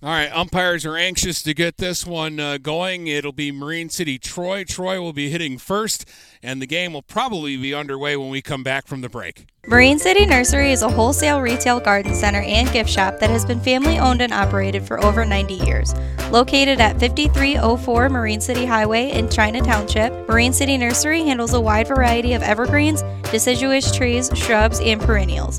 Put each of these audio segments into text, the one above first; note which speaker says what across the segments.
Speaker 1: All right, umpires are anxious to get this one uh, going. It'll be Marine City Troy. Troy will be hitting first, and the game will probably be underway when we come back from the break.
Speaker 2: Marine City Nursery is a wholesale retail garden center and gift shop that has been family owned and operated for over 90 years. Located at 5304 Marine City Highway in China Township, Marine City Nursery handles a wide variety of evergreens, deciduous trees, shrubs, and perennials.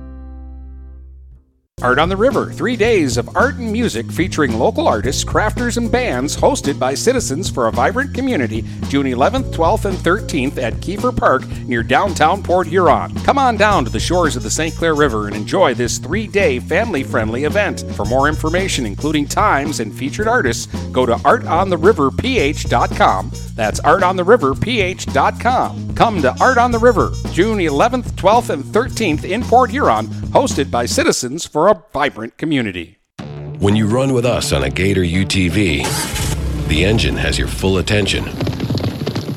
Speaker 3: Art on the River, three days of art and music featuring local artists, crafters, and bands hosted by citizens for a vibrant community, June 11th, 12th, and 13th at Kiefer Park near downtown Port Huron. Come on down to the shores of the St. Clair River and enjoy this three day family friendly event. For more information, including times and featured artists, go to artontheriverph.com. That's artontheriverph.com. Come to Art on the River, June 11th, 12th, and 13th in Port Huron, hosted by citizens for a vibrant community.
Speaker 4: When you run with us on a Gator UTV, the engine has your full attention.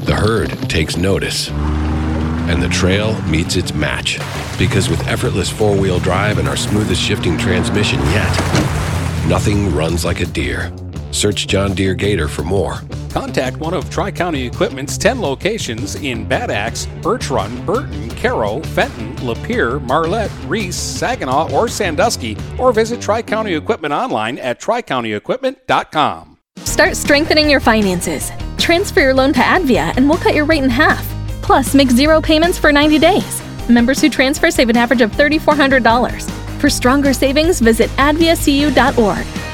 Speaker 4: The herd takes notice. And the trail meets its match. Because with effortless four wheel drive and our smoothest shifting transmission yet, nothing runs like a Deere. Search John Deere Gator for more.
Speaker 3: Contact one of Tri County Equipment's 10 locations in Bad Axe, Birch Run, Burton, Caro, Fenton, Lapeer, Marlette, Reese, Saginaw, or Sandusky, or visit Tri County Equipment online at tricountyequipment.com.
Speaker 5: Start strengthening your finances. Transfer your loan to Advia and we'll cut your rate in half. Plus, make zero payments for 90 days. Members who transfer save an average of $3,400. For stronger savings, visit adviacu.org.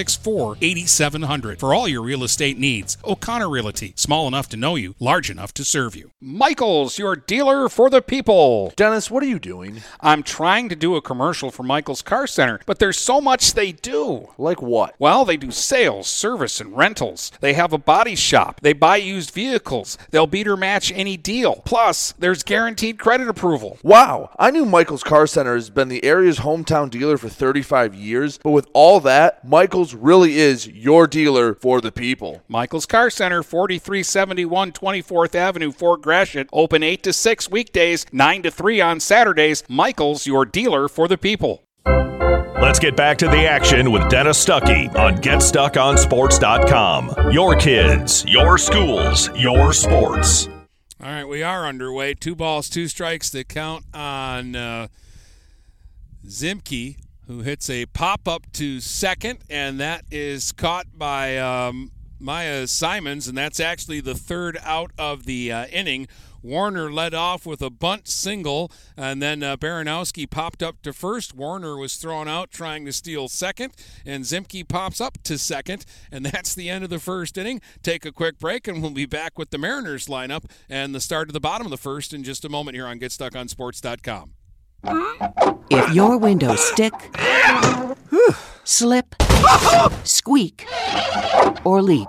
Speaker 1: 664 8700 for all your real estate needs. O'Connor Realty, small enough to know you, large enough to serve you.
Speaker 3: Michael's, your dealer for the people.
Speaker 6: Dennis, what are you doing?
Speaker 3: I'm trying to do a commercial for Michael's Car Center, but there's so much they do.
Speaker 6: Like what?
Speaker 3: Well, they do sales, service, and rentals. They have a body shop. They buy used vehicles. They'll beat or match any deal. Plus, there's guaranteed credit approval.
Speaker 6: Wow, I knew Michael's Car Center has been the area's hometown dealer for 35 years, but with all that, Michael's really is your dealer for the people.
Speaker 3: Michael's Car Center, 4371 24th Avenue, Fort Gratiot. Open 8 to 6 weekdays, 9 to 3 on Saturdays. Michael's, your dealer for the people.
Speaker 7: Let's get back to the action with Dennis Stuckey on GetStuckOnSports.com. Your kids, your schools, your sports.
Speaker 1: All right, we are underway. Two balls, two strikes that count on uh, Zimke who hits a pop up to second, and that is caught by um, Maya Simons, and that's actually the third out of the uh, inning. Warner led off with a bunt single, and then uh, Baranowski popped up to first. Warner was thrown out trying to steal second, and Zimke pops up to second, and that's the end of the first inning. Take a quick break, and we'll be back with the Mariners lineup and the start of the bottom of the first in just a moment here on GetStuckOnSports.com.
Speaker 8: If your windows stick, slip, squeak, or leak,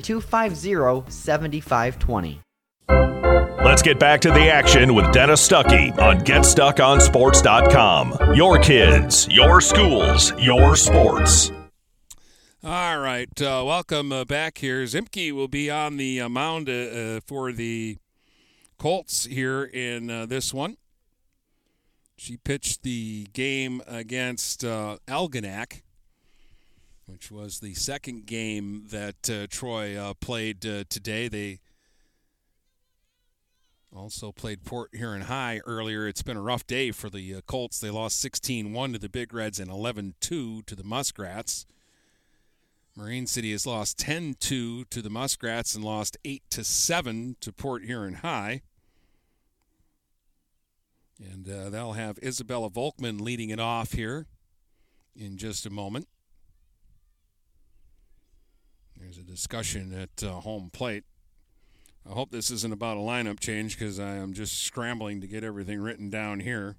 Speaker 9: 250 7520.
Speaker 7: Let's get back to the action with Dennis Stuckey on GetStuckOnSports.com. Your kids, your schools, your sports.
Speaker 1: All right, uh, welcome uh, back here. Zimke will be on the uh, mound uh, for the Colts here in uh, this one. She pitched the game against uh, Algonac, which was the second game that uh, Troy uh, played uh, today. They also played Port Huron High earlier. It's been a rough day for the uh, Colts. They lost 16 1 to the Big Reds and 11 2 to the Muskrats. Marine City has lost 10 2 to the Muskrats and lost 8 7 to Port Huron High. And uh, they'll have Isabella Volkman leading it off here in just a moment. There's a discussion at uh, home plate. I hope this isn't about a lineup change because I am just scrambling to get everything written down here.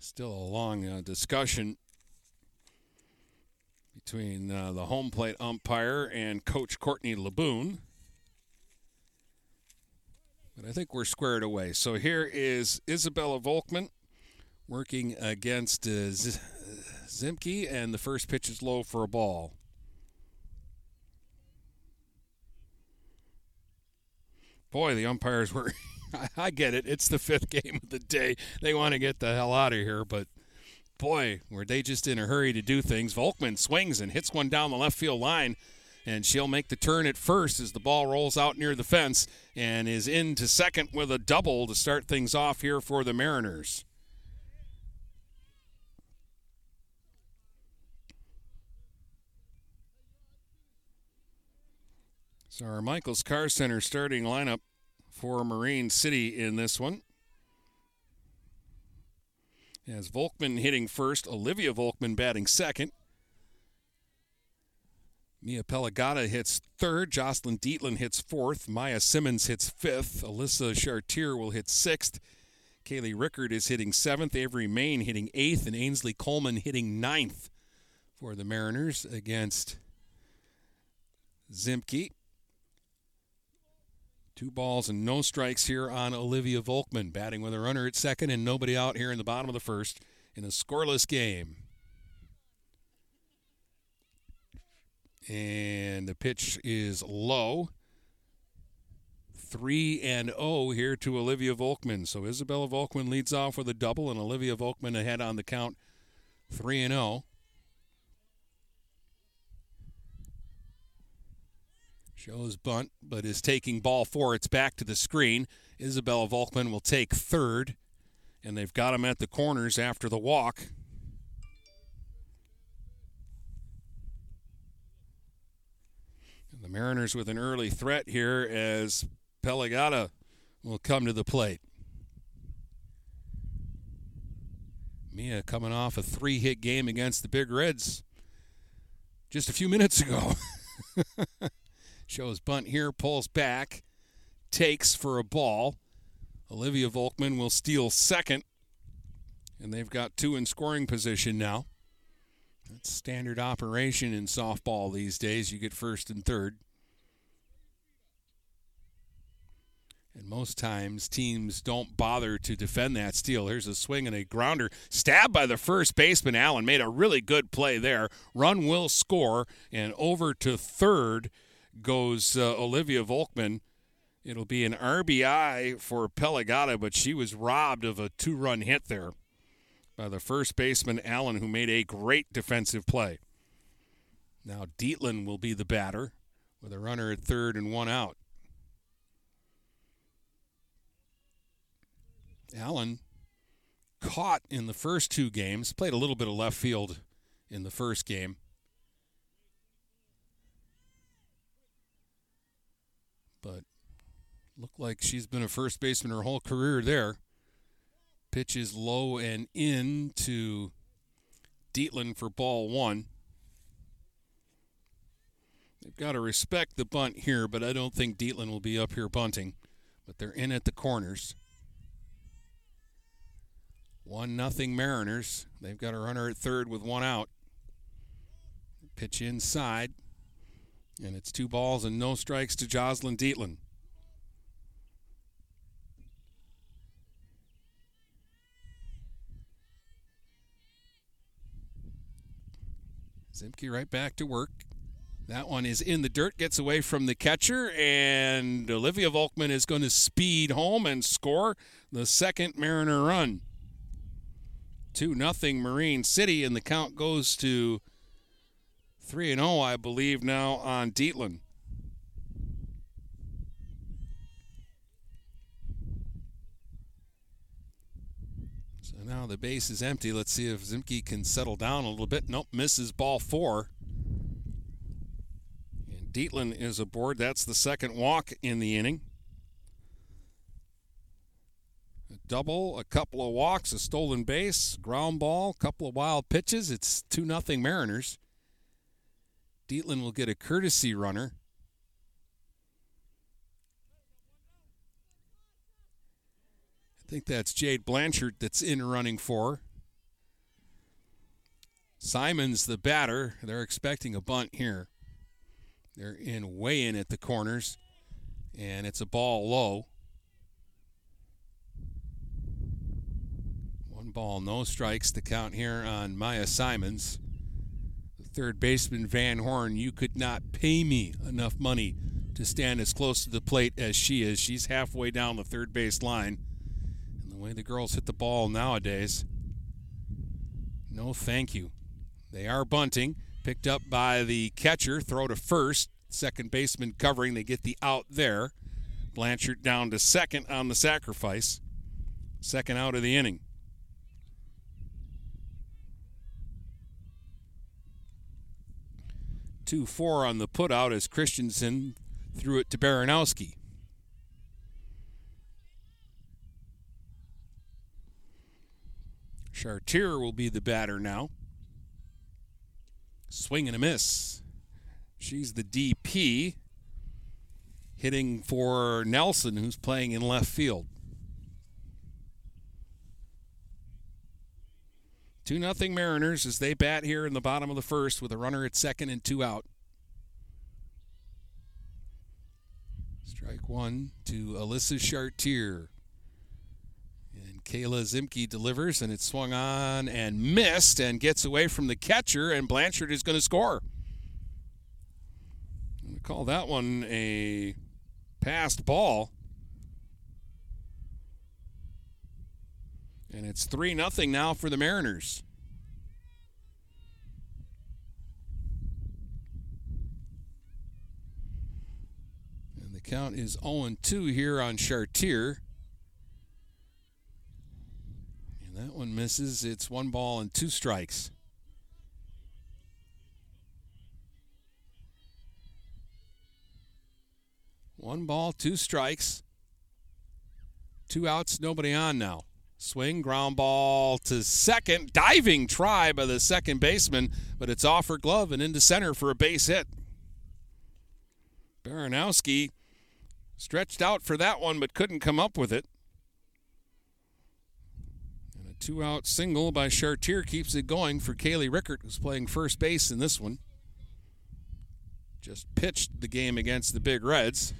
Speaker 1: Still a long uh, discussion between uh, the home plate umpire and Coach Courtney Laboon. But I think we're squared away. So here is Isabella Volkman working against uh, Z- Zimke, and the first pitch is low for a ball. Boy, the umpires were. I get it. It's the fifth game of the day. They want to get the hell out of here, but boy, were they just in a hurry to do things. Volkman swings and hits one down the left field line, and she'll make the turn at first as the ball rolls out near the fence and is into second with a double to start things off here for the Mariners. So our Michaels Car Center starting lineup for Marine City in this one. As Volkman hitting first, Olivia Volkman batting second. Mia Pelagata hits third. Jocelyn Dietland hits fourth. Maya Simmons hits fifth. Alyssa Chartier will hit sixth. Kaylee Rickard is hitting seventh. Avery Main hitting eighth. And Ainsley Coleman hitting ninth for the Mariners against Zimke. Two balls and no strikes here on Olivia Volkman, batting with a runner at second and nobody out here in the bottom of the first in a scoreless game. And the pitch is low. 3 and 0 here to Olivia Volkman. So Isabella Volkman leads off with a double and Olivia Volkman ahead on the count 3 and 0. Shows bunt, but is taking ball four. It's back to the screen. Isabella Volkman will take third, and they've got him at the corners after the walk. And The Mariners with an early threat here as Pelagata will come to the plate. Mia coming off a three hit game against the Big Reds just a few minutes ago. Shows bunt here, pulls back, takes for a ball. Olivia Volkman will steal second, and they've got two in scoring position now. That's standard operation in softball these days. You get first and third. And most times teams don't bother to defend that steal. Here's a swing and a grounder. Stabbed by the first baseman, Allen. Made a really good play there. Run will score. And over to third goes uh, Olivia Volkman. It'll be an RBI for Pelagata, but she was robbed of a two run hit there by the first baseman, Allen, who made a great defensive play. Now Dietland will be the batter with a runner at third and one out. Allen caught in the first two games, played a little bit of left field in the first game. But looked like she's been a first baseman her whole career there. Pitches low and in to Dietland for ball one. They've got to respect the bunt here, but I don't think Dietland will be up here bunting. But they're in at the corners. One nothing Mariners. They've got a runner at third with one out. Pitch inside. And it's two balls and no strikes to Jocelyn Dietland. Zimke right back to work. That one is in the dirt, gets away from the catcher, and Olivia Volkman is going to speed home and score the second Mariner run. 2 nothing Marine City, and the count goes to 3 and 0, I believe, now on Dietland. So now the base is empty. Let's see if Zimke can settle down a little bit. Nope, misses ball four. And Dietland is aboard. That's the second walk in the inning. A double, a couple of walks, a stolen base, ground ball, a couple of wild pitches. It's 2 nothing Mariners. Dietland will get a courtesy runner. I think that's Jade Blanchard that's in running for. Simon's the batter. They're expecting a bunt here. They're in way in at the corners, and it's a ball low. One ball, no strikes to count here on Maya Simons. Third baseman, Van Horn, you could not pay me enough money to stand as close to the plate as she is. She's halfway down the third base line. And the way the girls hit the ball nowadays, no thank you. They are bunting, picked up by the catcher, throw to first, second baseman covering. They get the out there. Blanchard down to second on the sacrifice. Second out of the inning. Two four on the putout as Christensen threw it to Baranowski. Chartier will be the batter now. Swing and a miss. She's the DP, hitting for Nelson, who's playing in left field. 2 nothing Mariners as they bat here in the bottom of the first with a runner at second and two out. Strike one to Alyssa Chartier. And Kayla Zimke delivers, and it's swung on and missed and gets away from the catcher, and Blanchard is going to score. I'm going to call that one a passed ball. And it's 3 0 now for the Mariners. And the count is 0 2 here on Chartier. And that one misses. It's one ball and two strikes. One ball, two strikes. Two outs, nobody on now. Swing, ground ball to second. Diving try by the second baseman, but it's off her glove and into center for a base hit. Baranowski stretched out for that one, but couldn't come up with it. And a two out single by Chartier keeps it going for Kaylee Rickert, who's playing first base in this one. Just pitched the game against the Big Reds.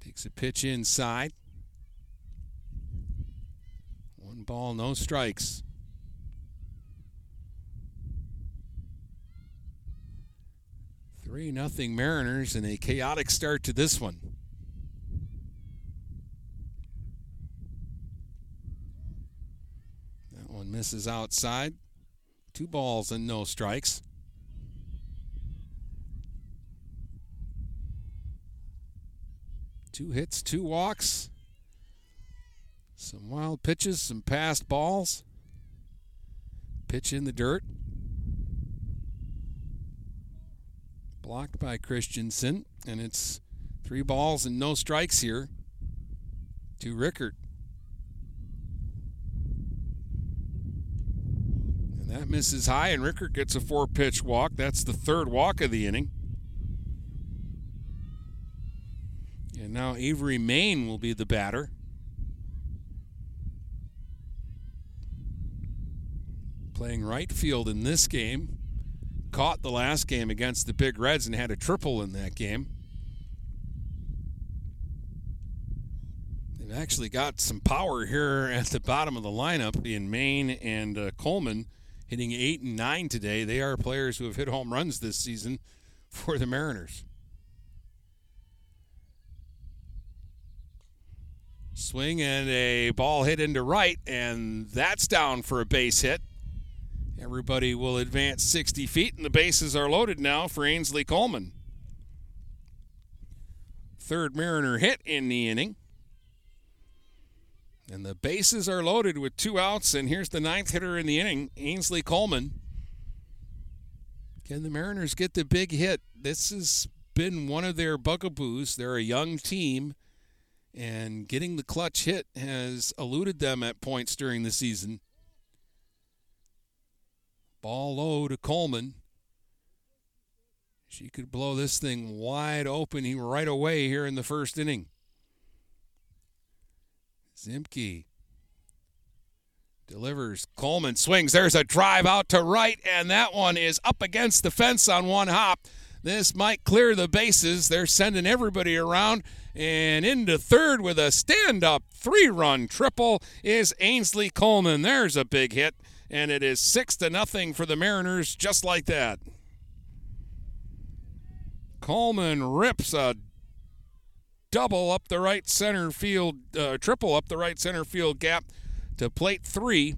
Speaker 1: Takes a pitch inside. One ball, no strikes. Three nothing Mariners and a chaotic start to this one. That one misses outside. Two balls and no strikes. Two hits, two walks. Some wild pitches, some passed balls. Pitch in the dirt. Blocked by Christensen, and it's three balls and no strikes here to Rickert. And that misses high, and Rickert gets a four pitch walk. That's the third walk of the inning. And now Avery Main will be the batter. Playing right field in this game. Caught the last game against the Big Reds and had a triple in that game. They've actually got some power here at the bottom of the lineup in Main and uh, Coleman hitting eight and nine today. They are players who have hit home runs this season for the Mariners. Swing and a ball hit into right, and that's down for a base hit. Everybody will advance 60 feet, and the bases are loaded now for Ainsley Coleman. Third Mariner hit in the inning. And the bases are loaded with two outs, and here's the ninth hitter in the inning, Ainsley Coleman. Can the Mariners get the big hit? This has been one of their bugaboos. They're a young team, and getting the clutch hit has eluded them at points during the season. Ball low to Coleman. She could blow this thing wide open right away here in the first inning. Zimke delivers. Coleman swings. There's a drive out to right, and that one is up against the fence on one hop. This might clear the bases. They're sending everybody around. And into third with a stand up three run triple is Ainsley Coleman. There's a big hit and it is six to nothing for the Mariners, just like that. Coleman rips a double up the right center field, uh, triple up the right center field gap to plate three.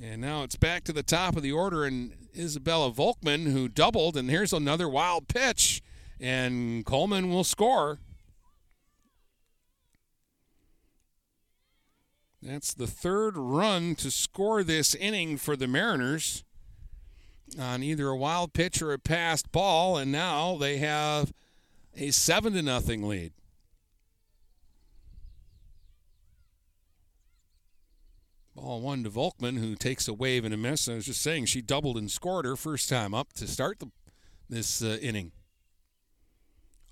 Speaker 1: And now it's back to the top of the order, and Isabella Volkman, who doubled, and here's another wild pitch, and Coleman will score. That's the third run to score this inning for the Mariners on either a wild pitch or a passed ball, and now they have a seven to nothing lead. Ball one to Volkman, who takes a wave and a miss. I was just saying she doubled and scored her first time up to start the, this uh, inning.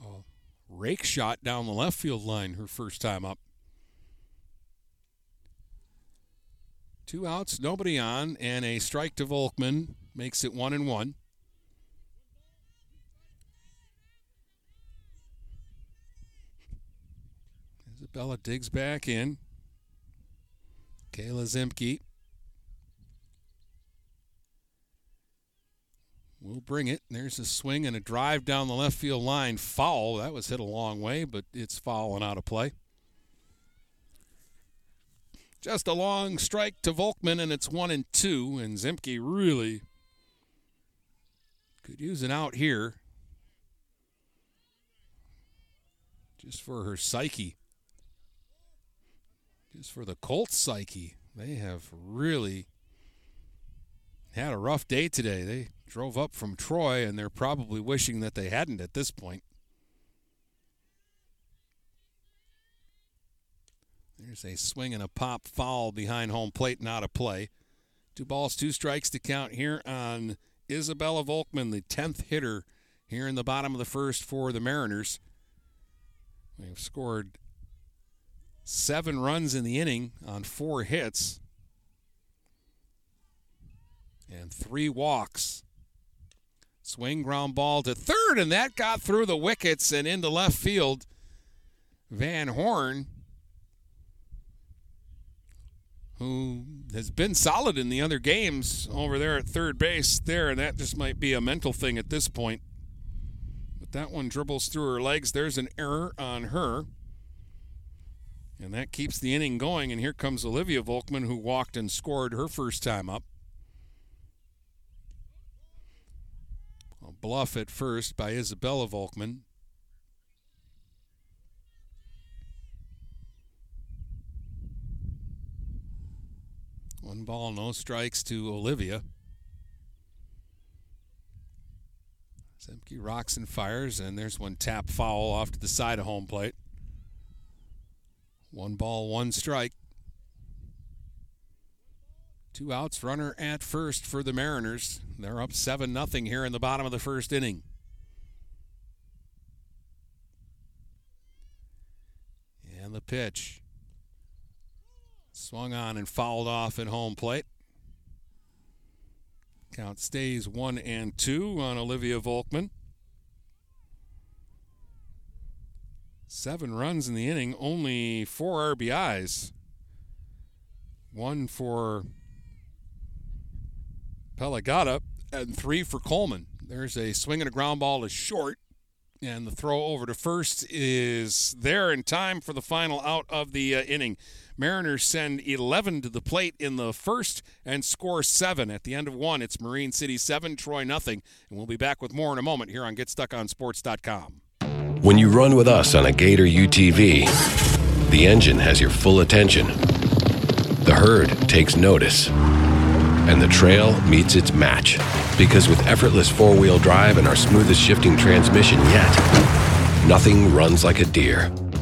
Speaker 1: Oh, rake shot down the left field line her first time up. Two outs, nobody on, and a strike to Volkman makes it one and one. Isabella digs back in. Kayla Zimke will bring it. There's a swing and a drive down the left field line. Foul. That was hit a long way, but it's foul and out of play. Just a long strike to Volkman, and it's one and two. And Zimke really could use an out here. Just for her psyche. Just for the Colts psyche. They have really had a rough day today. They drove up from Troy, and they're probably wishing that they hadn't at this point. There's a swing and a pop foul behind home plate, not a play. Two balls, two strikes to count here on Isabella Volkman, the 10th hitter here in the bottom of the first for the Mariners. They've scored seven runs in the inning on four hits and three walks. Swing ground ball to third, and that got through the wickets and into left field. Van Horn who has been solid in the other games over there at third base there, and that just might be a mental thing at this point. But that one dribbles through her legs. There's an error on her. And that keeps the inning going. And here comes Olivia Volkman, who walked and scored her first time up. A bluff at first by Isabella Volkman. One ball, no strikes to Olivia. Zimke rocks and fires, and there's one tap foul off to the side of home plate. One ball, one strike. Two outs, runner at first for the Mariners. They're up 7 0 here in the bottom of the first inning. And the pitch. Swung on and fouled off at home plate. Count stays one and two on Olivia Volkman. Seven runs in the inning, only four RBIs. One for Pelagata and three for Coleman. There's a swing and a ground ball to short, and the throw over to first is there in time for the final out of the uh, inning. Mariners send 11 to the plate in the first and score seven. At the end of one, it's Marine City 7, Troy nothing. And we'll be back with more in a moment here on GetStuckOnSports.com.
Speaker 4: When you run with us on a Gator UTV, the engine has your full attention. The herd takes notice. And the trail meets its match. Because with effortless four wheel drive and our smoothest shifting transmission yet, nothing runs like a Deere.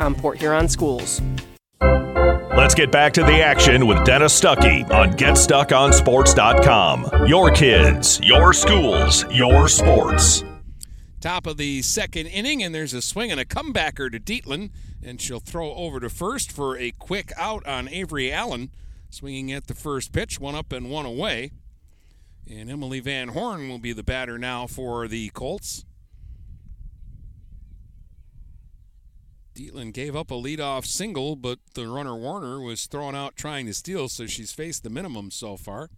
Speaker 10: on Port Huron schools.
Speaker 7: Let's get back to the action with Dennis Stuckey on GetStuckOnSports.com. Your kids, your schools, your sports.
Speaker 1: Top of the second inning, and there's a swing and a comebacker to Dietland, and she'll throw over to first for a quick out on Avery Allen, swinging at the first pitch, one up and one away. And Emily Van Horn will be the batter now for the Colts. Dietland gave up a leadoff single, but the runner Warner was thrown out trying to steal, so she's faced the minimum so far.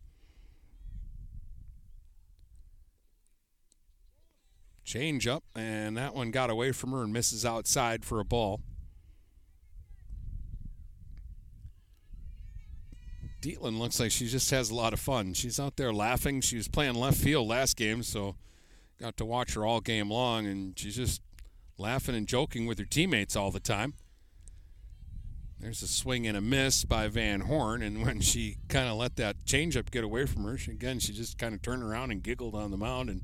Speaker 1: Change up, and that one got away from her and misses outside for a ball. Dietland looks like she just has a lot of fun. She's out there laughing. She was playing left field last game, so got to watch her all game long, and she's just laughing and joking with her teammates all the time. There's a swing and a miss by Van Horn, and when she kind of let that changeup get away from her, she, again, she just kind of turned around and giggled on the mound and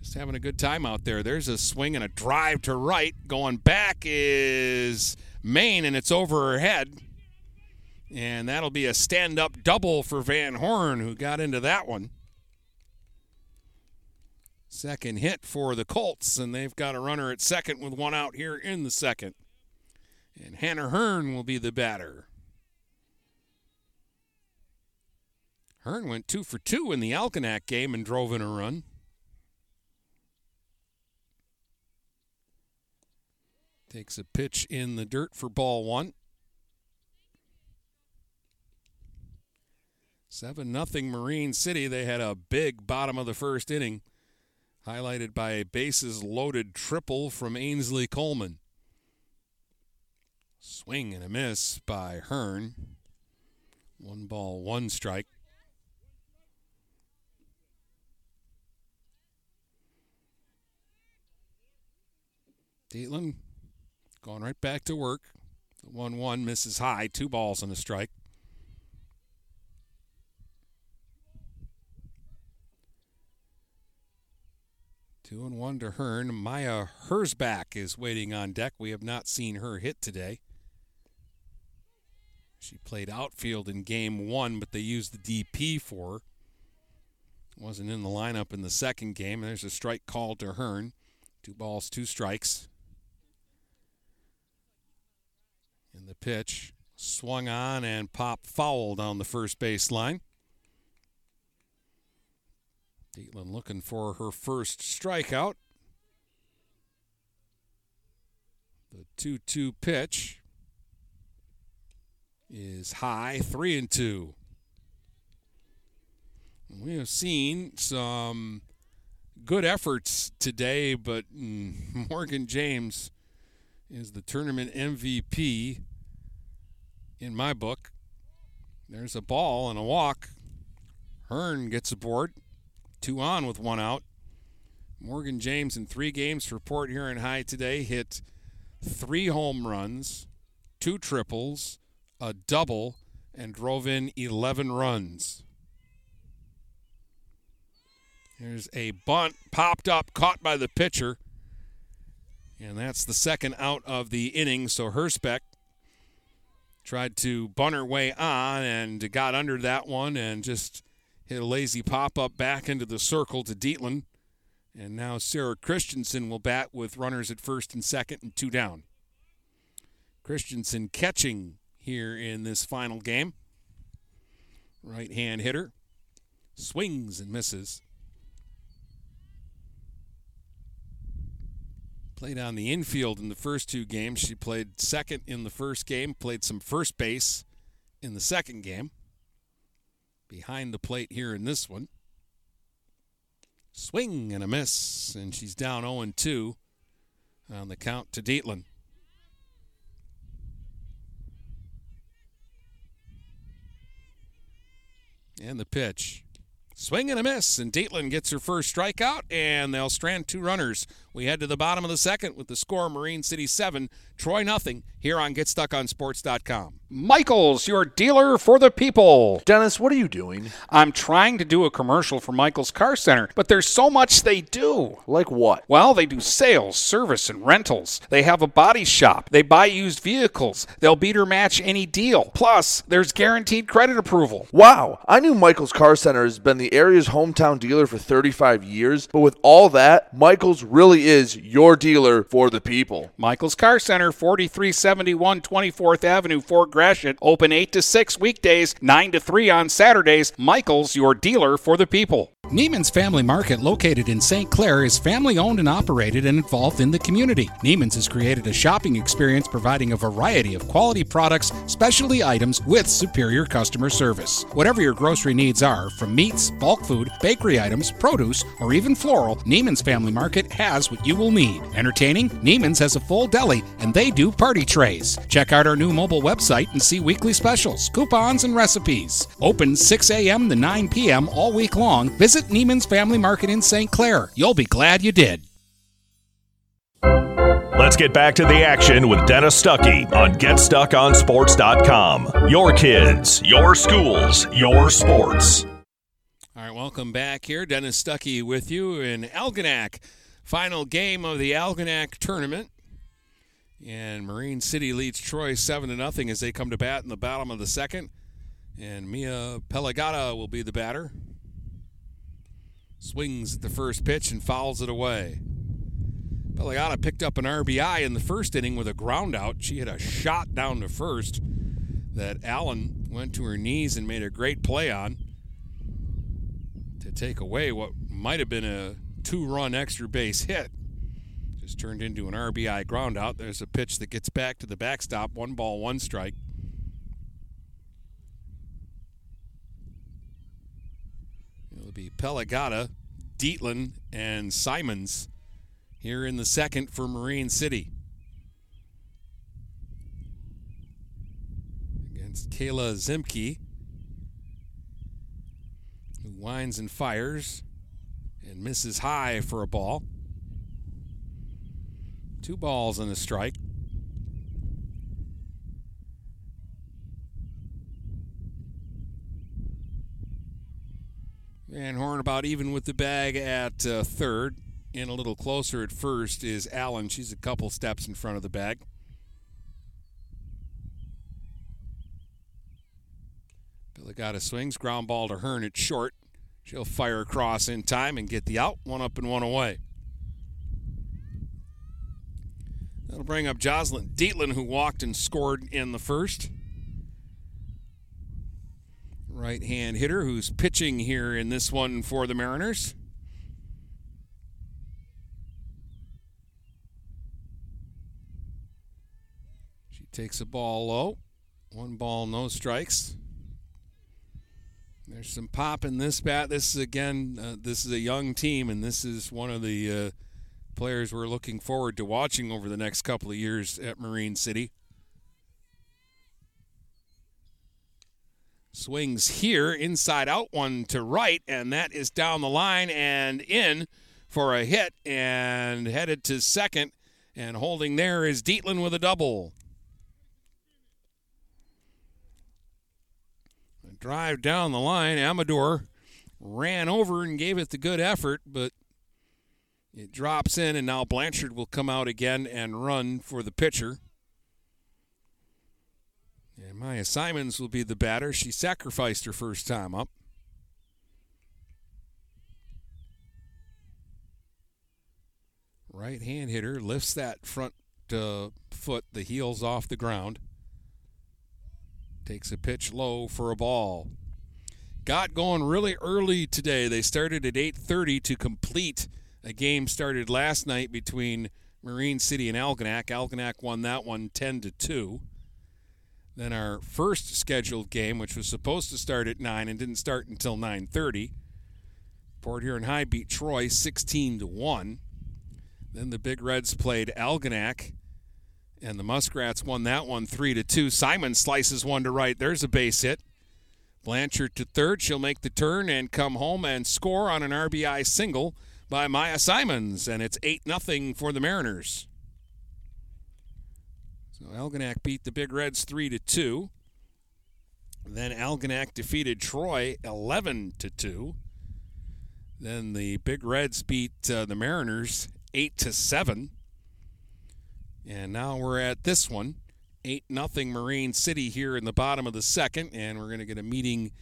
Speaker 1: just having a good time out there. There's a swing and a drive to right. Going back is Main, and it's over her head. And that'll be a stand up double for Van Horn, who got into that one. Second hit for the Colts, and they've got a runner at second with one out here in the second. And Hannah Hearn will be the batter. Hearn went two for two in the Algonac game and drove in a run. Takes a pitch in the dirt for ball one. 7 nothing Marine City. They had a big bottom of the first inning, highlighted by a bases loaded triple from Ainsley Coleman. Swing and a miss by Hearn. One ball, one strike. Dietland going right back to work. The 1 1 misses high, two balls and a strike. Two and one to Hearn. Maya Herzbach is waiting on deck. We have not seen her hit today. She played outfield in game one, but they used the DP for her. Wasn't in the lineup in the second game. There's a strike call to Hearn. Two balls, two strikes. And the pitch swung on and popped foul down the first base line. Dietland looking for her first strikeout. The 2 2 pitch is high, 3 and 2. We have seen some good efforts today, but Morgan James is the tournament MVP in my book. There's a ball and a walk. Hearn gets aboard. Two on with one out. Morgan James in three games for Port Huron High today hit three home runs, two triples, a double, and drove in 11 runs. There's a bunt popped up, caught by the pitcher. And that's the second out of the inning. So Herzbach tried to bunt her way on and got under that one and just hit a lazy pop up back into the circle to Dietland. And now Sarah Christensen will bat with runners at first and second and two down. Christensen catching here in this final game. Right hand hitter. Swings and misses. Played on the infield in the first two games. She played second in the first game, played some first base in the second game. Behind the plate here in this one. Swing and a miss, and she's down 0 2 on the count to Dietland. And the pitch. Swing and a miss, and Dietland gets her first strikeout, and they'll strand two runners. We head to the bottom of the second with the score Marine City 7, Troy nothing. here on GetStuckOnSports.com.
Speaker 3: Michaels, your dealer for the people.
Speaker 6: Dennis, what are you doing?
Speaker 3: I'm trying to do a commercial for Michaels Car Center, but there's so much they do.
Speaker 6: Like what?
Speaker 3: Well, they do sales, service, and rentals. They have a body shop. They buy used vehicles. They'll beat or match any deal. Plus, there's guaranteed credit approval.
Speaker 6: Wow, I knew Michaels Car Center has been the area's hometown dealer for 35 years, but with all that, Michaels really is your dealer for the people.
Speaker 3: Michaels Car Center, 4371 24th Avenue, Fort Gratiot. Open 8 to 6 weekdays, 9 to 3 on Saturdays. Michaels, your dealer for the people.
Speaker 1: Neiman's Family Market, located in St. Clair, is family owned and operated and involved in the community. Neiman's has created a shopping experience providing a variety of quality products, specialty items with superior customer service. Whatever your grocery needs are, from meats, bulk food, bakery items, produce, or even floral, Neiman's Family Market has what you will need. Entertaining? Neiman's has a full deli and they do party trays. Check out our new mobile website and see weekly specials, coupons, and recipes. Open 6 a.m. to 9 p.m. all week long. Visit Neiman's Family Market in St. Clair. You'll be glad you did.
Speaker 7: Let's get back to the action with Dennis Stuckey on GetStuckOnSports.com. Your kids, your schools, your sports.
Speaker 1: All right, welcome back here. Dennis Stuckey with you in Algonac. Final game of the Algonac tournament. And Marine City leads Troy 7 to nothing as they come to bat in the bottom of the second. And Mia Pelagata will be the batter. Swings at the first pitch and fouls it away. Pelagata picked up an RBI in the first inning with a ground out. She had a shot down to first that Allen went to her knees and made a great play on to take away what might have been a two run extra base hit. Just turned into an RBI groundout. There's a pitch that gets back to the backstop. One ball, one strike. It'll be Pelagata, Dietland, and Simons here in the second for Marine City. Against Kayla Zimke, winds and fires and misses high for a ball. Two balls and a strike. Van Horn about even with the bag at uh, third. In a little closer at first is Allen. She's a couple steps in front of the bag. Pelagata swings, ground ball to Hearn at short. She'll fire across in time and get the out. One up and one away. That'll bring up Jocelyn Dietland, who walked and scored in the first. Right hand hitter who's pitching here in this one for the Mariners. She takes a ball low. One ball, no strikes. There's some pop in this bat. This is again, uh, this is a young team, and this is one of the uh, players we're looking forward to watching over the next couple of years at Marine City. Swings here, inside out one to right, and that is down the line and in for a hit and headed to second. And holding there is Dietland with a double. Drive down the line. Amador ran over and gave it the good effort, but it drops in, and now Blanchard will come out again and run for the pitcher. And Maya Simons will be the batter. She sacrificed her first time up. Right hand hitter lifts that front uh, foot, the heels off the ground. Takes a pitch low for a ball. Got going really early today. They started at 8:30 to complete a game started last night between Marine City and Algonac. Algonac won that one 10 to 2. Then our first scheduled game, which was supposed to start at 9 and didn't start until 9:30. Port Huron High beat Troy 16 to 1. Then the Big Reds played Algonac and the Muskrats won that one 3 to 2. Simon slices one to right. There's a base hit. Blanchard to third. She'll make the turn and come home and score on an RBI single by Maya Simons, and it's 8 0 for the Mariners. So Algonac beat the Big Reds 3 to 2. Then Algonac defeated Troy 11 to 2. Then the Big Reds beat uh, the Mariners 8 to 7. And now we're at this one. 8 nothing Marine City here in the bottom of the second, and we're going to get a meeting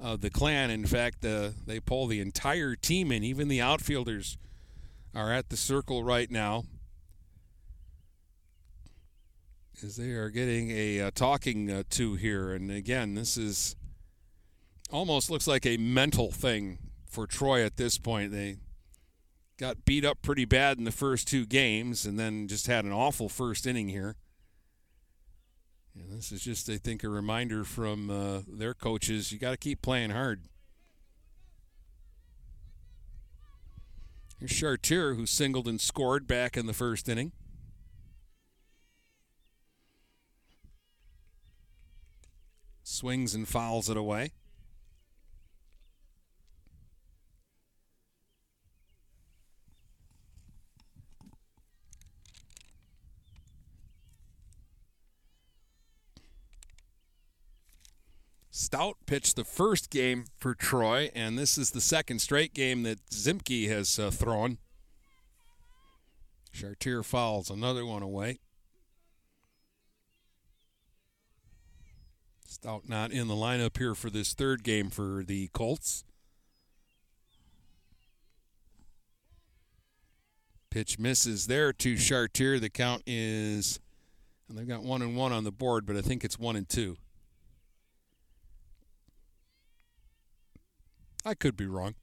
Speaker 1: of the clan. In fact, uh, they pull the entire team in, even the outfielders are at the circle right now. As they are getting a uh, talking uh, to here. And again, this is almost looks like a mental thing for Troy at this point. They got beat up pretty bad in the first two games and then just had an awful first inning here. And this is just, I think, a reminder from uh, their coaches you got to keep playing hard. Here's Chartier, who singled and scored back in the first inning. Swings and fouls it away. Stout pitched the first game for Troy, and this is the second straight game that Zimke has uh, thrown. Chartier fouls another one away. Stout not in the lineup here for this third game for the Colts. Pitch misses there to Chartier. The count is, and they've got one and one on the board, but I think it's one and two. I could be wrong.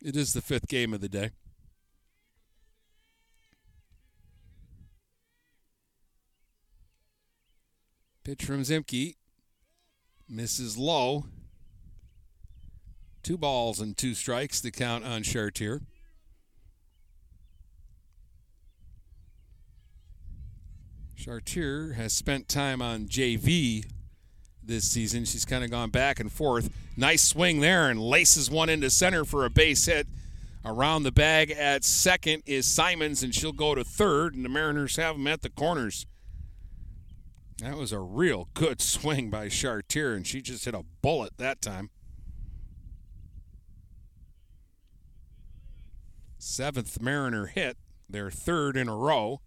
Speaker 1: It is the fifth game of the day. Pitch from Zimke. Misses low. Two balls and two strikes, the count on Chartier. Chartier has spent time on JV this season. She's kind of gone back and forth. Nice swing there and laces one into center for a base hit. Around the bag at second is Simons, and she'll go to third, and the Mariners have them at the corners. That was a real good swing by Chartier, and she just hit a bullet that time. Seventh Mariner hit, their third in a row.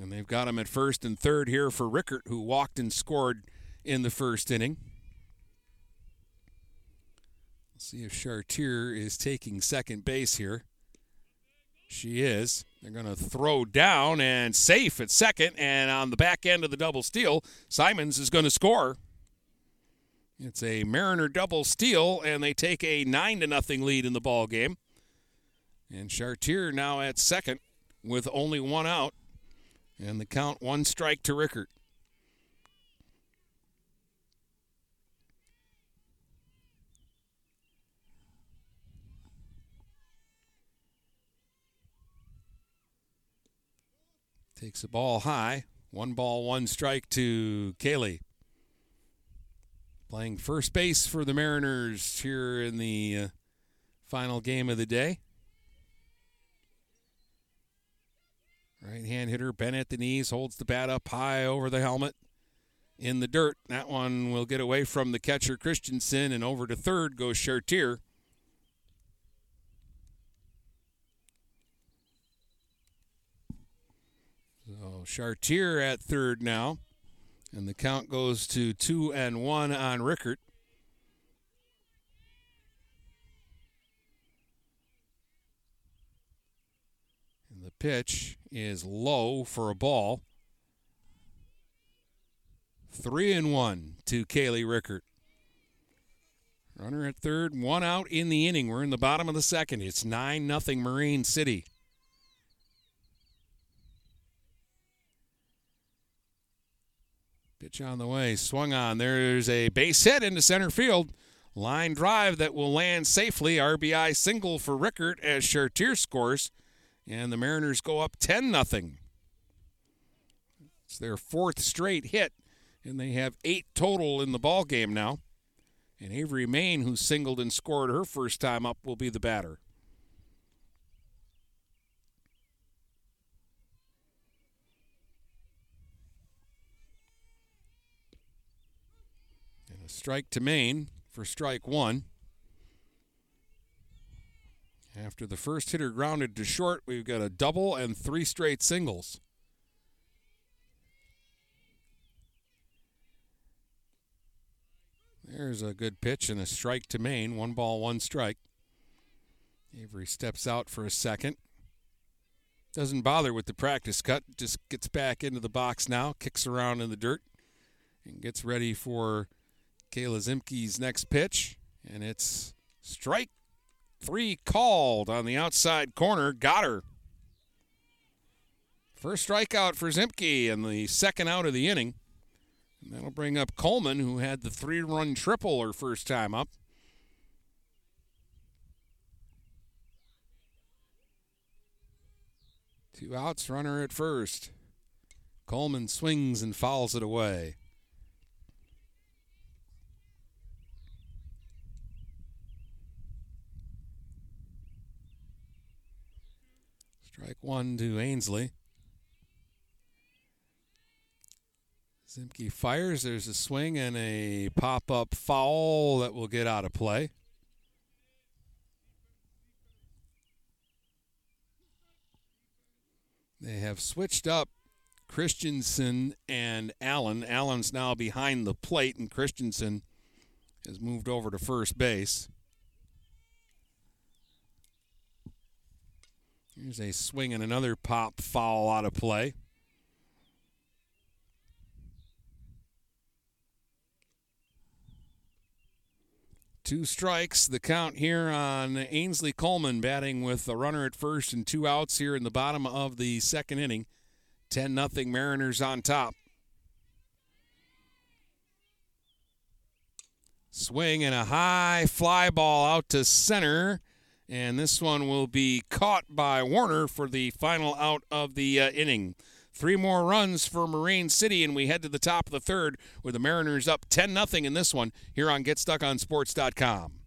Speaker 1: And they've got him at first and third here for Rickert, who walked and scored in the first inning. Let's see if Chartier is taking second base here. She is. They're going to throw down and safe at second. And on the back end of the double steal, Simons is going to score. It's a Mariner double steal, and they take a nine to nothing lead in the ball game. And Chartier now at second with only one out. And the count one strike to Rickert. Takes the ball high. One ball, one strike to Kaylee. Playing first base for the Mariners here in the uh, final game of the day. Right hand hitter, bent at the knees, holds the bat up high over the helmet in the dirt. That one will get away from the catcher, Christensen, and over to third goes Chartier. So Chartier at third now. And the count goes to two and one on Rickert. And the pitch is low for a ball. Three and one to Kaylee Rickert. Runner at third, one out in the inning. We're in the bottom of the second. It's 9 nothing Marine City. Pitch on the way, swung on. There's a base hit into center field. Line drive that will land safely. RBI single for Rickert as Chartier scores. And the Mariners go up 10 0. It's their fourth straight hit, and they have eight total in the ball game now. And Avery Main, who singled and scored her first time up, will be the batter. A strike to Maine for strike one. After the first hitter grounded to short, we've got a double and three straight singles. There's a good pitch and a strike to Maine. One ball, one strike. Avery steps out for a second. Doesn't bother with the practice cut. Just gets back into the box now, kicks around in the dirt, and gets ready for Kayla Zimke's next pitch. And it's strike three called on the outside corner. Got her. First strikeout for Zimke and the second out of the inning. And that'll bring up Coleman, who had the three run triple her first time up. Two outs, runner at first. Coleman swings and fouls it away. Strike one to Ainsley. Zimke fires. There's a swing and a pop up foul that will get out of play. They have switched up Christensen and Allen. Allen's now behind the plate, and Christensen has moved over to first base. Here's a swing and another pop foul out of play. Two strikes, the count here on Ainsley Coleman batting with a runner at first and two outs here in the bottom of the second inning. 10 nothing Mariners on top. Swing and a high fly ball out to center. And this one will be caught by Warner for the final out of the uh, inning. Three more runs for Marine City, and we head to the top of the third with the Mariners up 10 0 in this one here on GetStuckOnSports.com.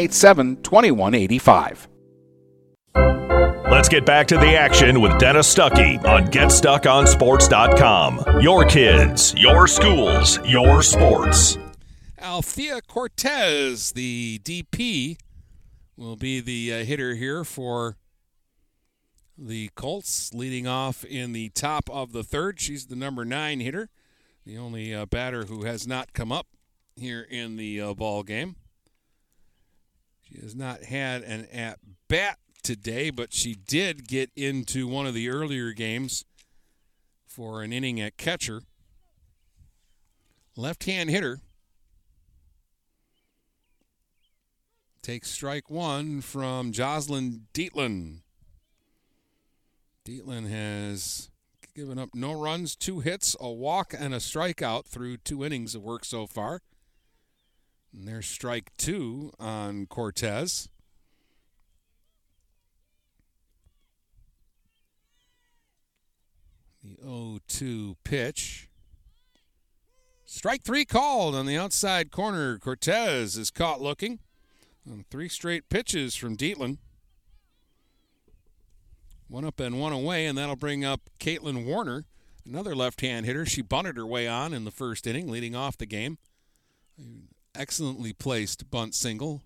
Speaker 3: 987 2185.
Speaker 7: Let's get back to the action with Dennis Stuckey on GetStuckOnSports.com. Your kids, your schools, your sports.
Speaker 1: Althea Cortez, the DP, will be the uh, hitter here for the Colts, leading off in the top of the third. She's the number nine hitter, the only uh, batter who has not come up here in the uh, ball game. She has not had an at bat today, but she did get into one of the earlier games for an inning at catcher. Left hand hitter. Takes strike one from Jocelyn Dietland. Dietland has given up no runs, two hits, a walk, and a strikeout through two innings of work so far. And there's strike two on Cortez. The 0 2 pitch. Strike three called on the outside corner. Cortez is caught looking three straight pitches from Dietland. One up and one away, and that'll bring up Caitlin Warner, another left hand hitter. She bunted her way on in the first inning, leading off the game. Excellently placed bunt single.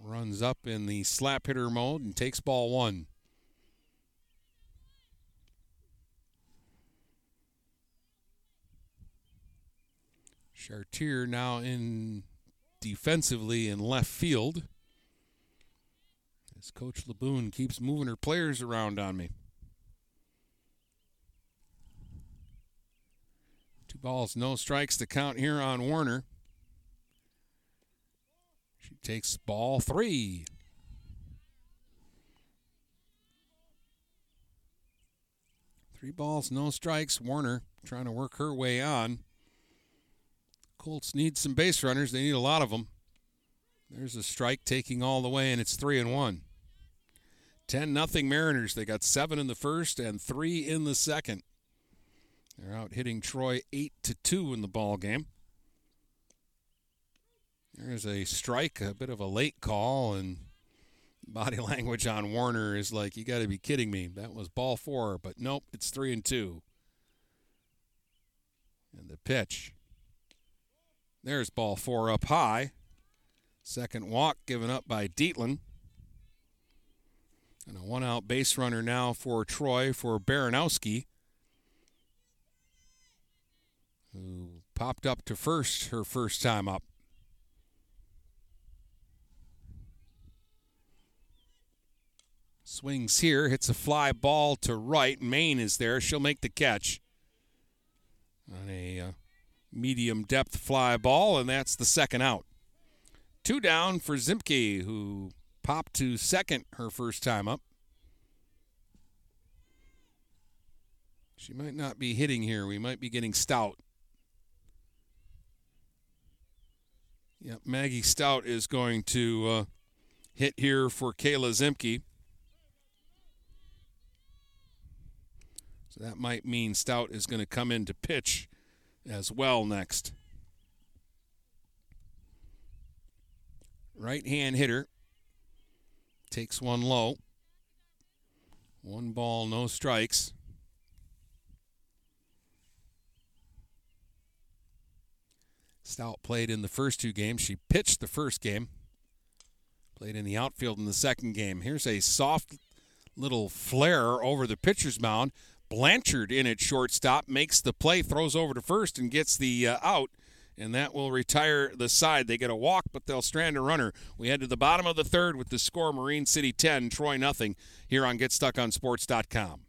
Speaker 1: Runs up in the slap hitter mode and takes ball one. Chartier now in defensively in left field. As Coach Laboon keeps moving her players around on me. Balls, no strikes to count here on Warner. She takes ball three. Three balls, no strikes. Warner trying to work her way on. Colts need some base runners. They need a lot of them. There's a strike taking all the way, and it's three and one. 10 nothing Mariners. They got seven in the first and three in the second. They're out hitting Troy eight to two in the ball game. There's a strike, a bit of a late call, and body language on Warner is like, "You got to be kidding me." That was ball four, but nope, it's three and two. And the pitch. There's ball four up high. Second walk given up by Dietland. And a one out base runner now for Troy for Baranowski, who popped up to first her first time up. Swings here, hits a fly ball to right. Maine is there. She'll make the catch on a uh, medium depth fly ball, and that's the second out. Two down for Zimke, who popped to second her first time up. She might not be hitting here. We might be getting Stout. Yep, Maggie Stout is going to uh, hit here for Kayla Zimke. So that might mean Stout is going to come in to pitch as well next. Right hand hitter takes one low. One ball, no strikes. Stout played in the first two games. She pitched the first game. Played in the outfield in the second game. Here's a soft little flare over the pitcher's mound. Blanchard in at shortstop makes the play, throws over to first, and gets the uh, out. And that will retire the side. They get a walk, but they'll strand a runner. We head to the bottom of the third with the score Marine City 10, Troy nothing here on GetStuckOnSports.com.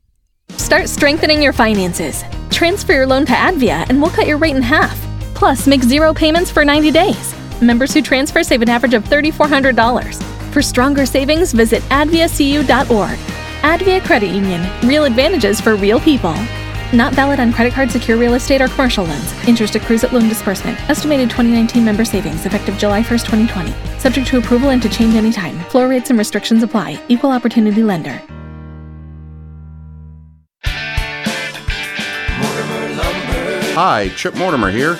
Speaker 5: Start strengthening your finances. Transfer your loan to Advia and we'll cut your rate in half. Plus, make zero payments for 90 days. Members who transfer save an average of $3,400. For stronger savings, visit adviacu.org. Advia Credit Union. Real advantages for real people. Not valid on credit card, secure real estate, or commercial loans. Interest accrues at loan disbursement. Estimated 2019 member savings effective July 1st, 2020. Subject to approval and to change anytime. Floor rates and restrictions apply. Equal opportunity lender.
Speaker 11: Hi, Chip Mortimer here.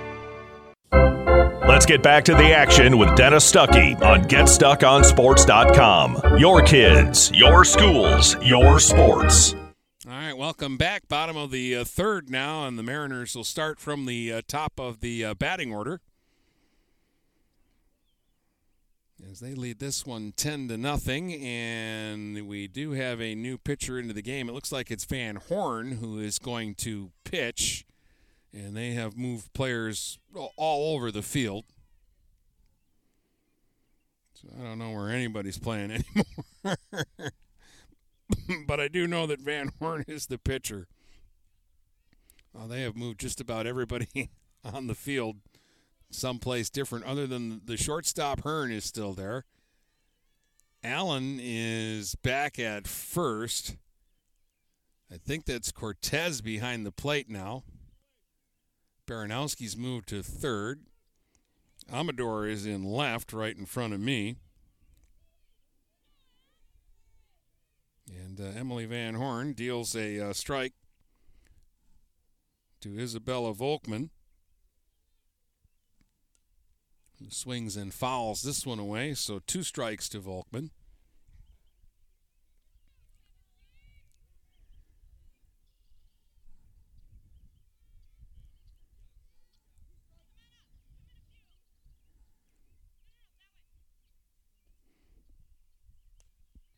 Speaker 7: Let's get back to the action with Dennis Stuckey on GetStuckOnSports.com. Your kids, your schools, your sports.
Speaker 1: All right, welcome back. Bottom of the uh, third now, and the Mariners will start from the uh, top of the uh, batting order. As they lead this one 10 to nothing, and we do have a new pitcher into the game. It looks like it's Van Horn who is going to pitch and they have moved players all over the field. So I don't know where anybody's playing anymore. but I do know that Van Horn is the pitcher. Well, they have moved just about everybody on the field someplace different, other than the shortstop Hearn is still there. Allen is back at first. I think that's Cortez behind the plate now. Baranowski's moved to third. Amador is in left, right in front of me. And uh, Emily Van Horn deals a uh, strike to Isabella Volkman, who swings and fouls this one away. So two strikes to Volkman.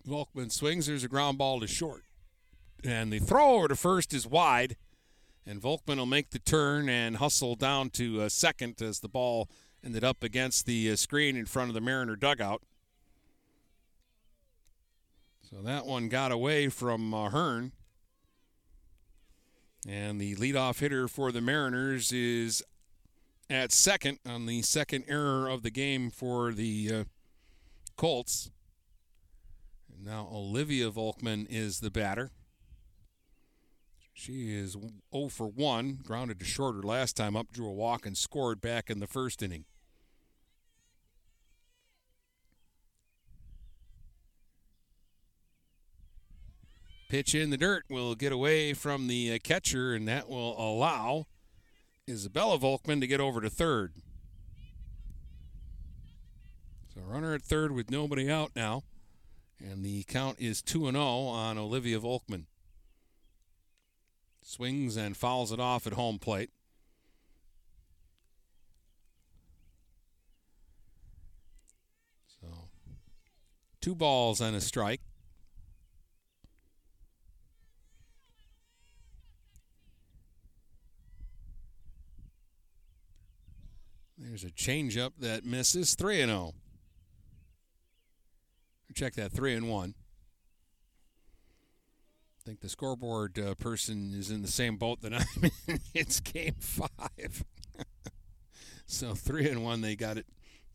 Speaker 1: Volkman swings. There's a ground ball to short. And the throw over to first is wide. And Volkman will make the turn and hustle down to uh, second as the ball ended up against the uh, screen in front of the Mariner dugout. So that one got away from uh, Hearn. And the leadoff hitter for the Mariners is at second on the second error of the game for the uh, Colts. Now Olivia Volkman is the batter. She is 0 for 1, grounded to shorter last time up, drew a walk and scored back in the first inning. Pitch in the dirt will get away from the uh, catcher, and that will allow Isabella Volkman to get over to third. So runner at third with nobody out now. And the count is 2 0 on Olivia Volkman. Swings and fouls it off at home plate. So, two balls and a strike. There's a changeup that misses 3 and 0. Check that three and one. I think the scoreboard uh, person is in the same boat that I'm in. it's game five. so three and one, they got it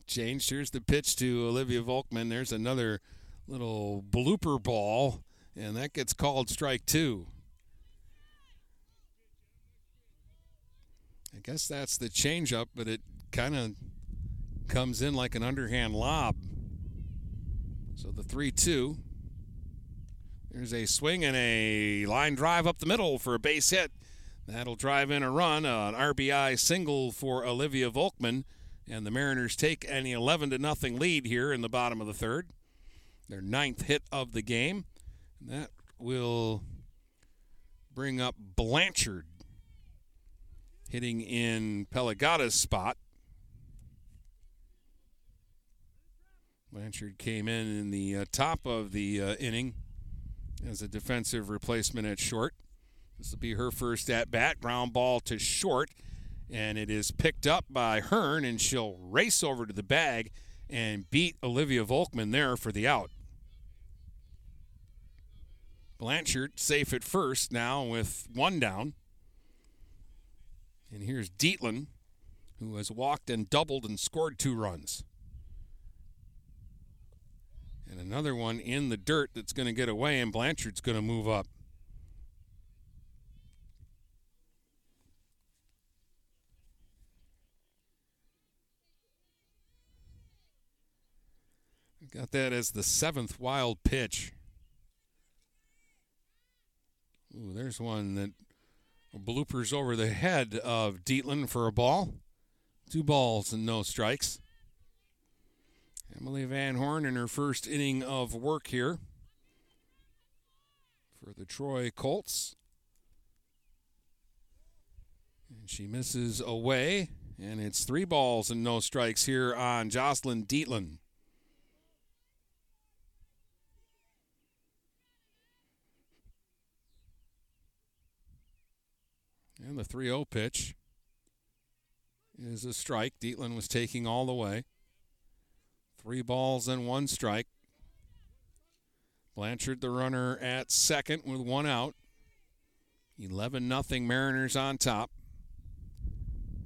Speaker 1: changed. Here's the pitch to Olivia Volkman. There's another little blooper ball, and that gets called strike two. I guess that's the changeup, but it kind of comes in like an underhand lob. So the 3 2. There's a swing and a line drive up the middle for a base hit. That'll drive in a run, an RBI single for Olivia Volkman, and the Mariners take an 11 to nothing lead here in the bottom of the third. Their ninth hit of the game. And That will bring up Blanchard hitting in Pelagata's spot. Blanchard came in in the uh, top of the uh, inning as a defensive replacement at short. This will be her first at bat. Ground ball to short, and it is picked up by Hearn, and she'll race over to the bag and beat Olivia Volkman there for the out. Blanchard safe at first now with one down. And here's Dietland, who has walked and doubled and scored two runs. And another one in the dirt that's going to get away, and Blanchard's going to move up. Got that as the seventh wild pitch. Ooh, there's one that bloopers over the head of Dietland for a ball. Two balls and no strikes. Emily Van Horn in her first inning of work here for the Troy Colts. And she misses away, and it's three balls and no strikes here on Jocelyn Dietland. And the 3 0 pitch is a strike. Dietland was taking all the way. Three balls and one strike. Blanchard, the runner at second with one out. 11 0 Mariners on top.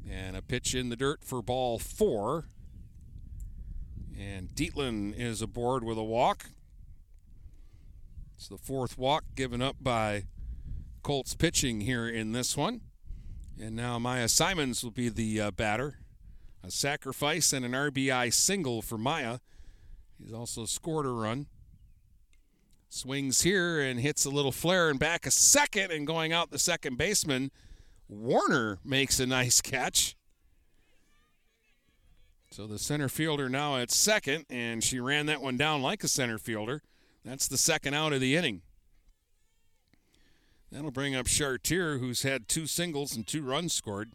Speaker 1: And a pitch in the dirt for ball four. And Dietland is aboard with a walk. It's the fourth walk given up by Colts pitching here in this one. And now Maya Simons will be the uh, batter. A sacrifice and an RBI single for Maya. He's also scored a run. Swings here and hits a little flare and back a second and going out the second baseman. Warner makes a nice catch. So the center fielder now at second, and she ran that one down like a center fielder. That's the second out of the inning. That'll bring up Chartier, who's had two singles and two runs scored.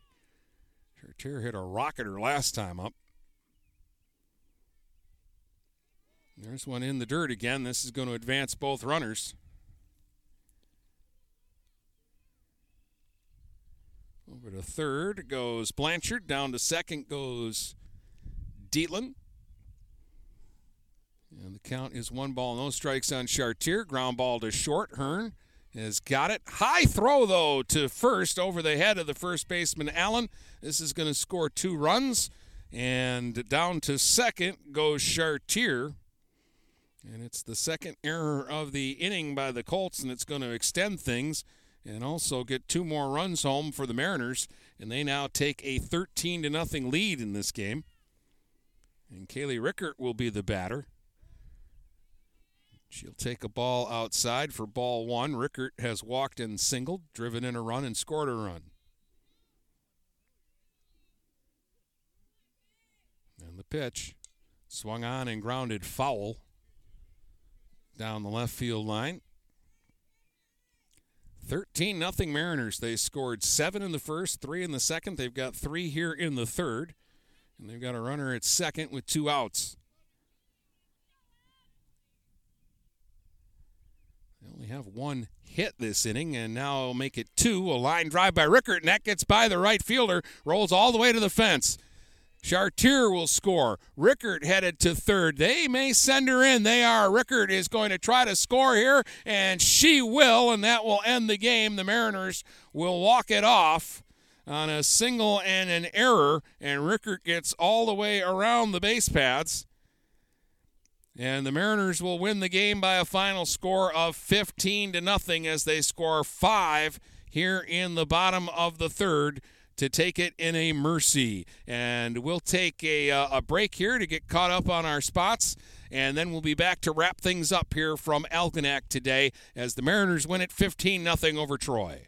Speaker 1: Chartier hit a rocketer last time up. There's one in the dirt again. This is going to advance both runners. Over to third goes Blanchard. Down to second goes Dietland. And the count is one ball, no strikes on Chartier. Ground ball to short. Hearn has got it. High throw, though, to first over the head of the first baseman, Allen. This is going to score two runs. And down to second goes Chartier. And it's the second error of the inning by the Colts, and it's going to extend things and also get two more runs home for the Mariners. And they now take a 13 to nothing lead in this game. And Kaylee Rickert will be the batter. She'll take a ball outside for ball one. Rickert has walked and singled, driven in a run, and scored a run. And the pitch swung on and grounded foul down the left field line. 13 nothing Mariners. They scored seven in the first, three in the second. They've got three here in the third. And they've got a runner at second with two outs. They only have one hit this inning, and now make it two. A line drive by Rickert, and that gets by the right fielder, rolls all the way to the fence. Chartier will score. Rickert headed to third. They may send her in. They are. Rickert is going to try to score here, and she will, and that will end the game. The Mariners will walk it off.
Speaker 12: on a single and an error, and Rickert gets all the way around the base paths. And the Mariners will win the game by a final score of 15 to nothing as they score five here in the bottom of the third to take it in a mercy. And we'll take a, uh, a break here to get caught up on our spots. And then we'll be back to wrap things up here from Algonac today as the Mariners win it 15 0 over Troy.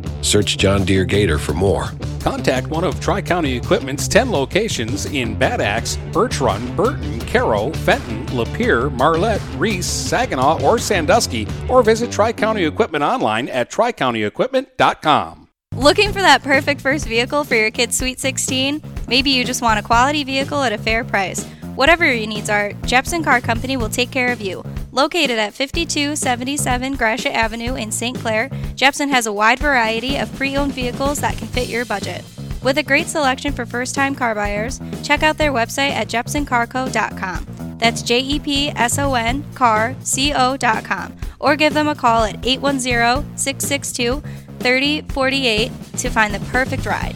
Speaker 4: Search John Deere Gator for more.
Speaker 3: Contact one of Tri County Equipment's 10 locations in Bad Axe, Birch Run, Burton, Caro, Fenton, Lapeer, Marlette, Reese, Saginaw, or Sandusky, or visit Tri County Equipment online at tricountyequipment.com.
Speaker 2: Looking for that perfect first vehicle for your kid's Sweet 16? Maybe you just want a quality vehicle at a fair price. Whatever your needs are, Jepson Car Company will take care of you. Located at 5277 Gratiot Avenue in St. Clair, Jepson has a wide variety of pre owned vehicles that can fit your budget. With a great selection for first time car buyers, check out their website at jepsoncarco.com. That's J E P S O N car C O.com. Or give them a call at 810 662 3048 to find the perfect ride.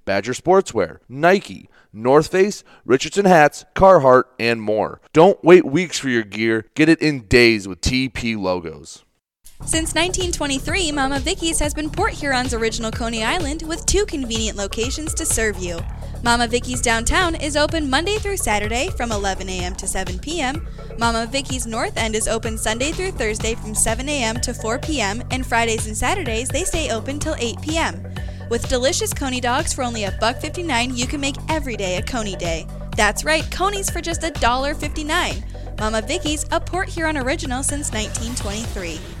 Speaker 6: Badger Sportswear, Nike, North Face, Richardson hats, Carhartt, and more. Don't wait weeks for your gear. Get it in days with TP logos.
Speaker 13: Since 1923, Mama Vicky's has been Port Huron's original Coney Island with two convenient locations to serve you. Mama Vicky's downtown is open Monday through Saturday from 11 a.m. to 7 p.m. Mama Vicky's North End is open Sunday through Thursday from 7 a.m. to 4 p.m. and Fridays and Saturdays they stay open till 8 p.m. With delicious Coney dogs for only a buck 59, you can make every day a Coney day. That's right, Coney's for just a dollar 59. Mama Vicky's, a Port Huron original since 1923.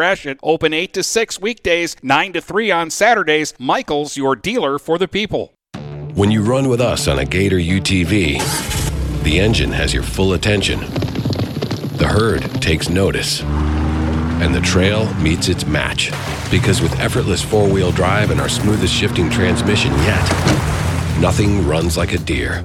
Speaker 3: Gratiot, open 8 to 6 weekdays, 9 to 3 on Saturdays. Michaels, your dealer for the people.
Speaker 4: When you run with us on a Gator UTV, the engine has your full attention. The herd takes notice. And the trail meets its match. Because with effortless four wheel drive and our smoothest shifting transmission yet, nothing runs like a Deere.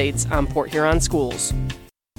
Speaker 10: on Port Huron schools.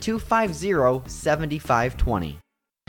Speaker 9: 250 7520.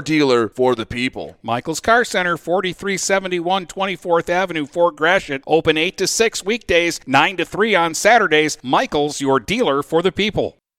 Speaker 6: dealer for the people.
Speaker 14: Michael's Car Center, 4371 24th Avenue, Fort Gratiot, open 8 to 6 weekdays, 9 to 3 on Saturdays. Michael's, your dealer for the people.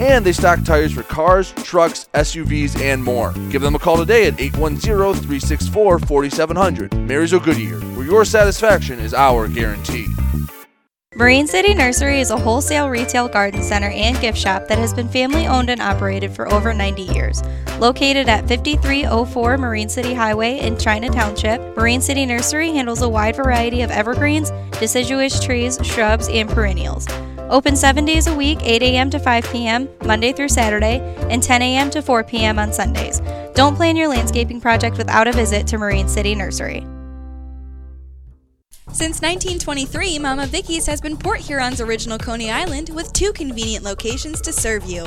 Speaker 6: and they stock tires for cars, trucks, SUVs, and more. Give them a call today at 810 364 4700. Marysville Goodyear, where your satisfaction is our guarantee.
Speaker 2: Marine City Nursery is a wholesale retail garden center and gift shop that has been family owned and operated for over 90 years. Located at 5304 Marine City Highway in China Township, Marine City Nursery handles a wide variety of evergreens, deciduous trees, shrubs, and perennials. Open seven days a week, 8 a.m. to 5 p.m., Monday through Saturday, and 10 a.m. to 4 p.m. on Sundays. Don't plan your landscaping project without a visit to Marine City Nursery.
Speaker 13: Since 1923, Mama Vicky's has been Port Huron's original Coney Island with two convenient locations to serve you.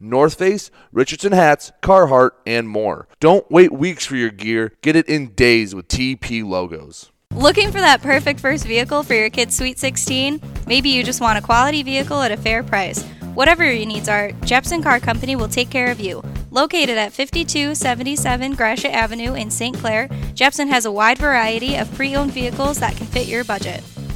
Speaker 6: North Face, Richardson hats, Carhartt, and more. Don't wait weeks for your gear. Get it in days with TP logos.
Speaker 2: Looking for that perfect first vehicle for your kid's Sweet 16? Maybe you just want a quality vehicle at a fair price. Whatever your needs are, Jepson Car Company will take care of you. Located at 5277 Gratiot Avenue in St. Clair, Jepson has a wide variety of pre owned vehicles that can fit your budget.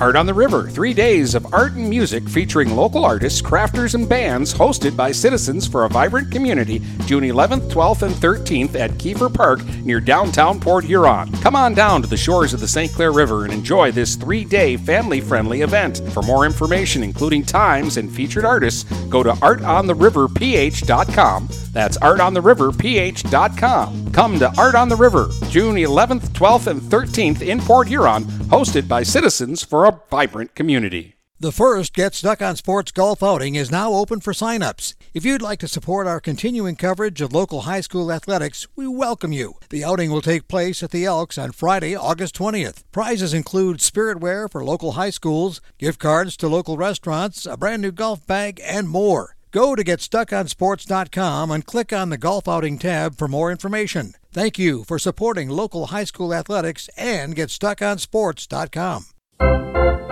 Speaker 3: Art on the River, three days of art and music featuring local artists, crafters, and bands, hosted by Citizens for a Vibrant Community, June 11th, 12th, and 13th at Kiefer Park near downtown Port Huron. Come on down to the shores of the St. Clair River and enjoy this three day family friendly event. For more information, including times and featured artists, go to artontheriverph.com. That's artontheriverph.com. Come to Art on the River, June 11th, 12th, and 13th in Port Huron, hosted by Citizens for a Vibrant Community.
Speaker 15: The first Get Stuck on Sports golf outing is now open for sign-ups. If you'd like to support our continuing coverage of local high school athletics, we welcome you. The outing will take place at the Elks on Friday, August 20th. Prizes include spirit wear for local high schools, gift cards to local restaurants, a brand new golf bag, and more. Go to GetStuckOnSports.com and click on the Golf Outing tab for more information. Thank you for supporting local high school athletics and GetStuckOnSports.com.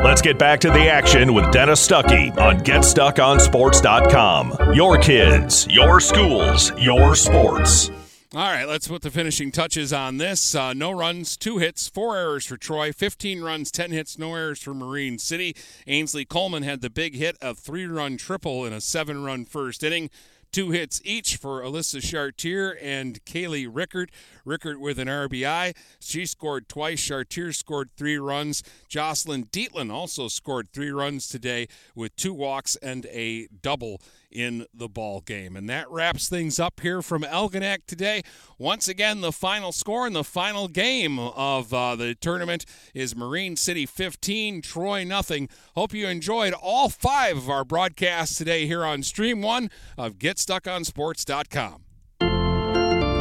Speaker 7: Let's get back to the action with Dennis Stuckey on GetStuckOnSports.com. Your kids, your schools, your sports.
Speaker 1: All right, let's put the finishing touches on this. Uh, no runs, two hits, four errors for Troy, 15 runs, 10 hits, no errors for Marine City. Ainsley Coleman had the big hit, a three run triple in a seven run first inning. Two hits each for Alyssa Chartier and Kaylee Rickert. Rickert with an RBI. She scored twice. Chartier scored three runs. Jocelyn Dietland also scored three runs today with two walks and a double in the ball game. And that wraps things up here from Algonac today. Once again, the final score in the final game of uh, the tournament is Marine City 15, Troy nothing. Hope you enjoyed all five of our broadcasts today here on Stream 1 of GetStuckOnSports.com.